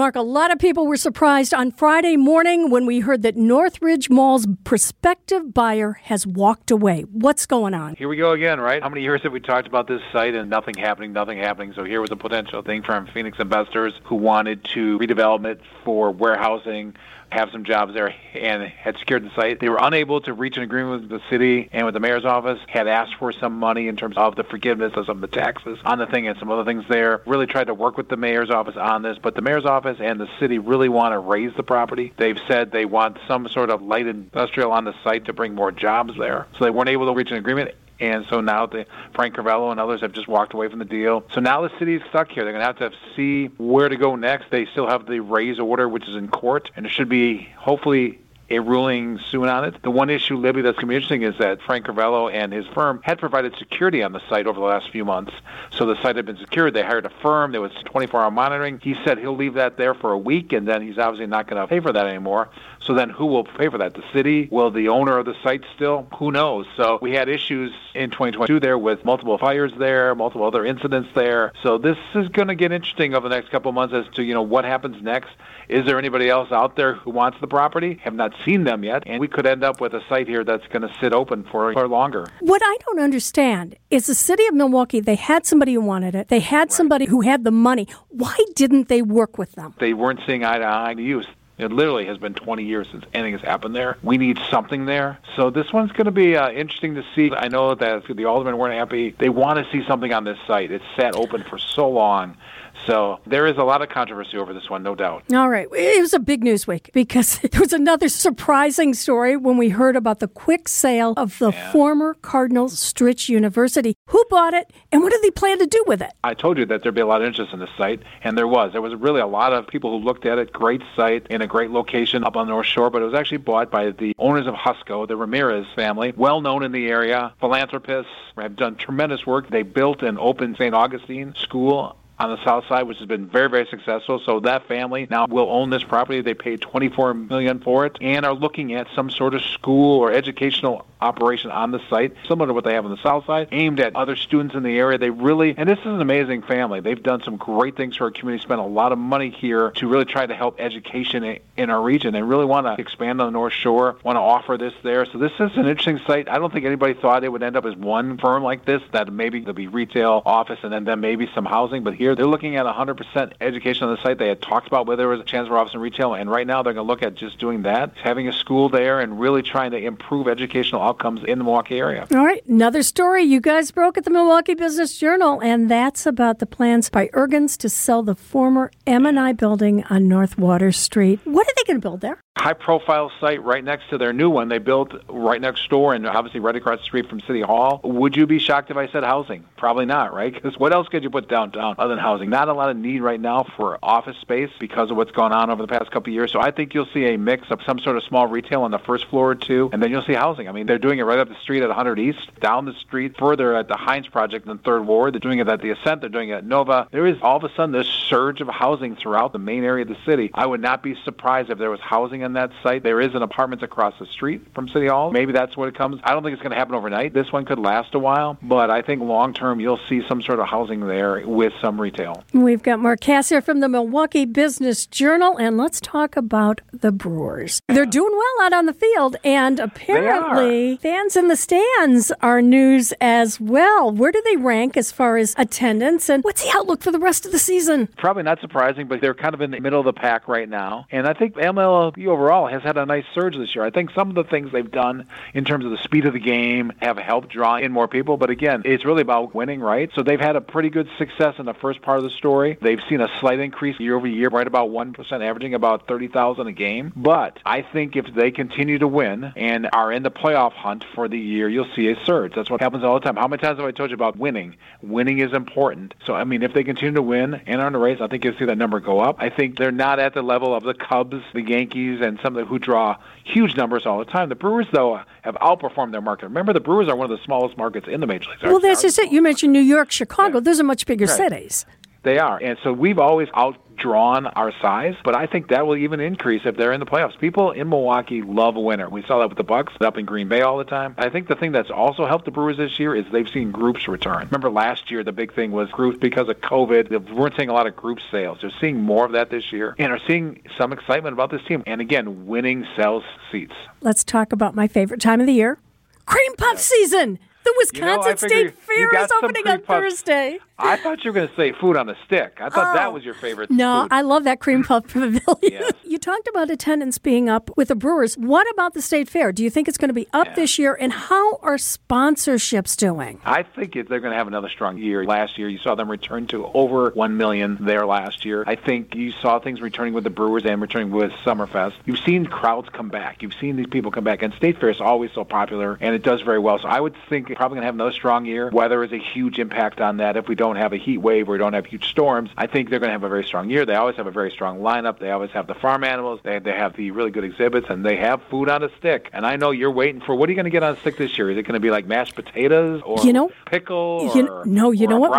Mark, a lot of people were surprised on Friday morning when we heard that Northridge Mall's prospective buyer has walked away. What's going on? Here we go again, right? How many years have we talked about this site and nothing happening, nothing happening? So here was a potential thing from Phoenix investors who wanted to redevelop it for warehousing, have some jobs there and had secured the site. They were unable to reach an agreement with the city and with the mayor's office, had asked for some money in terms of the forgiveness of some of the taxes on the thing and some other things there. Really tried to work with the mayor's office on this, but the mayor's office and the city really want to raze the property. They've said they want some sort of light industrial on the site to bring more jobs there. So they weren't able to reach an agreement and so now the Frank Crivello and others have just walked away from the deal. So now the city's stuck here. They're going to have to see where to go next. They still have the raze order, which is in court, and it should be hopefully a ruling soon on it. The one issue, Libby, that's going to be interesting is that Frank Crivello and his firm had provided security on the site over the last few months. So the site had been secured. They hired a firm. There was 24-hour monitoring. He said he'll leave that there for a week, and then he's obviously not going to pay for that anymore. So then who will pay for that? The city? Will the owner of the site still? Who knows? So we had issues in 2022 there with multiple fires there, multiple other incidents there. So this is going to get interesting over the next couple months as to, you know, what happens next. Is there anybody else out there who wants the property? Have not seen them yet, and we could end up with a site here that's going to sit open for, for longer. What I don't understand is the city of Milwaukee, they had somebody who wanted it. They had right. somebody who had the money. Why didn't they work with them? They weren't seeing eye to eye to use. It literally has been 20 years since anything has happened there. We need something there. So this one's going to be uh, interesting to see. I know that the aldermen weren't happy. They want to see something on this site. It's sat open for so long. So there is a lot of controversy over this one, no doubt. All right. It was a big news week because there was another surprising story when we heard about the quick sale of the yeah. former Cardinal Stritch University. Who bought it and what did they plan to do with it? I told you that there'd be a lot of interest in this site, and there was. There was really a lot of people who looked at it. Great site in a great location up on the North Shore, but it was actually bought by the owners of Husco, the Ramirez family, well known in the area, philanthropists, have done tremendous work. They built and opened St. Augustine School on the south side, which has been very, very successful. So that family now will own this property. They paid 24 million for it and are looking at some sort of school or educational operation on the site, similar to what they have on the south side, aimed at other students in the area. They really, and this is an amazing family. They've done some great things for our community, spent a lot of money here to really try to help education in our region. They really want to expand on the North Shore, want to offer this there. So this is an interesting site. I don't think anybody thought it would end up as one firm like this, that maybe there'll be retail, office, and then, then maybe some housing. But here they're looking at 100% education on the site. They had talked about whether there was a chance for office and retail, and right now they're going to look at just doing that, having a school there, and really trying to improve educational outcomes in the Milwaukee area. All right, another story you guys broke at the Milwaukee Business Journal, and that's about the plans by Irgens to sell the former M&I building on North Water Street. What are they going to build there? high profile site right next to their new one they built right next door and obviously right across the street from City Hall. Would you be shocked if I said housing? Probably not, right? Because what else could you put downtown other than housing? Not a lot of need right now for office space because of what's gone on over the past couple of years. So I think you'll see a mix of some sort of small retail on the first floor or two, and then you'll see housing. I mean, they're doing it right up the street at 100 East, down the street further at the Heinz Project in Third Ward. They're doing it at the Ascent. They're doing it at Nova. There is all of a sudden this surge of housing throughout the main area of the city. I would not be surprised if there was housing on that site. There is an apartment across the street from City Hall. Maybe that's what it comes. I don't think it's going to happen overnight. This one could last a while, but I think long term you'll see some sort of housing there with some retail. We've got Mark Kass here from the Milwaukee Business Journal, and let's talk about the Brewers. They're doing well out on the field, and apparently fans in the stands are news as well. Where do they rank as far as attendance, and what's the outlook for the rest of the season? Probably not surprising, but they're kind of in the middle of the pack right now, and I think MLB overall has had a nice surge this year. I think some of the things they've done in terms of the speed of the game have helped draw in more people. But again, it's really about winning, right? So they've had a pretty good success in the first part of the story. They've seen a slight increase year over year, right about 1%, averaging about 30,000 a game. But I think if they continue to win and are in the playoff hunt for the year, you'll see a surge. That's what happens all the time. How many times have I told you about winning? Winning is important. So, I mean, if they continue to win and are in the race, I think you'll see that number go up. I think they're not at the level of the Cubs, the Yankees, and some of the, who draw draw huge numbers all the time. The Brewers, though, have outperformed their market. Remember, the Brewers are one of the smallest markets in the major leagues. Well, that's just it. You mentioned New York, Chicago; yeah. those are much bigger right. cities. They are, and so we've always out drawn our size, but I think that will even increase if they're in the playoffs. People in Milwaukee love a winner. We saw that with the Bucks up in Green Bay all the time. I think the thing that's also helped the Brewers this year is they've seen groups return. Remember last year the big thing was groups because of COVID. They weren't seeing a lot of group sales. They're seeing more of that this year and are seeing some excitement about this team. And again, winning sells seats. Let's talk about my favorite time of the year. Cream puff season. The Wisconsin you know, State Fair is opening on Thursday. I thought you were going to say food on a stick. I thought oh, that was your favorite. No, food. I love that cream puff pavilion. yes. You talked about attendance being up with the Brewers. What about the State Fair? Do you think it's going to be up yeah. this year? And how are sponsorships doing? I think they're going to have another strong year. Last year, you saw them return to over one million there last year. I think you saw things returning with the Brewers and returning with Summerfest. You've seen crowds come back. You've seen these people come back, and State Fair is always so popular, and it does very well. So I would think probably going to have another strong year. Weather is a huge impact on that. If we don't have a heat wave or we don't have huge storms, I think they're going to have a very strong year. They always have a very strong lineup. They always have the farm animals. They, they have the really good exhibits, and they have food on a stick. And I know you're waiting for what are you going to get on a stick this year? Is it going to be like mashed potatoes or you know, pickle? You, or, no, you know what?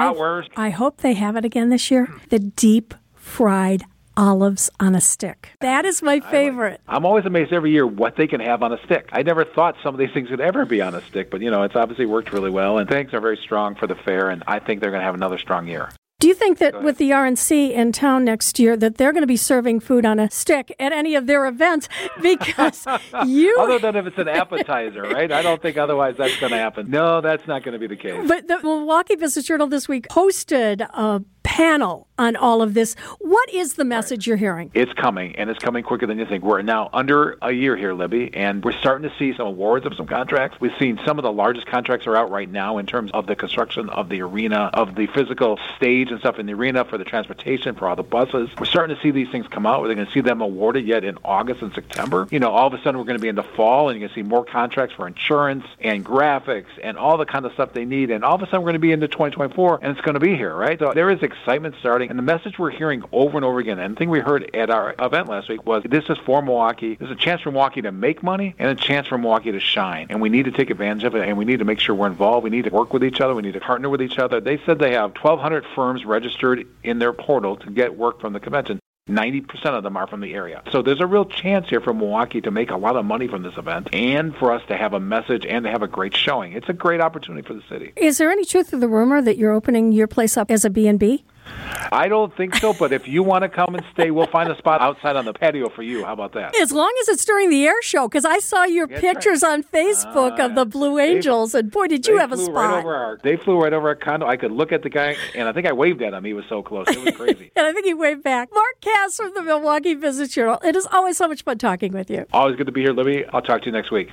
I hope they have it again this year. The deep fried olives on a stick. That is my favorite. I'm always amazed every year what they can have on a stick. I never thought some of these things would ever be on a stick, but you know, it's obviously worked really well and things are very strong for the fair and I think they're going to have another strong year. Do you think that with the RNC in town next year that they're going to be serving food on a stick at any of their events? Because you, other than if it's an appetizer, right? I don't think otherwise that's going to happen. No, that's not going to be the case. But the Milwaukee Business Journal this week hosted a panel on all of this. What is the message right. you're hearing? It's coming, and it's coming quicker than you think. We're now under a year here, Libby, and we're starting to see some awards of some contracts. We've seen some of the largest contracts are out right now in terms of the construction of the arena, of the physical stage and stuff in the arena for the transportation, for all the buses. We're starting to see these things come out. We're going to see them awarded yet in August and September. You know, all of a sudden we're going to be in the fall, and you're going to see more contracts for insurance and graphics and all the kind of stuff they need. And all of a sudden we're going to be into 2024, and it's going to be here, right? So there is excitement starting. And the message we're hearing over and over again, and the thing we heard at our event last week was this is for Milwaukee. This is a chance for Milwaukee to make money and a chance for Milwaukee to shine. And we need to take advantage of it, and we need to make sure we're involved. We need to work with each other. We need to partner with each other. They said they have 1,200 firms registered in their portal to get work from the convention. 90% of them are from the area. So there's a real chance here for Milwaukee to make a lot of money from this event and for us to have a message and to have a great showing. It's a great opportunity for the city. Is there any truth to the rumor that you're opening your place up as a B&B? I don't think so, but if you want to come and stay, we'll find a spot outside on the patio for you. How about that? As long as it's during the air show, because I saw your That's pictures right. on Facebook uh, of the Blue Angels, and boy, did you have a spot. Right our, they flew right over our condo. I could look at the guy, and I think I waved at him. He was so close. It was crazy. and I think he waved back. Mark Kass from the Milwaukee Business Journal. It is always so much fun talking with you. Always good to be here, Libby. I'll talk to you next week.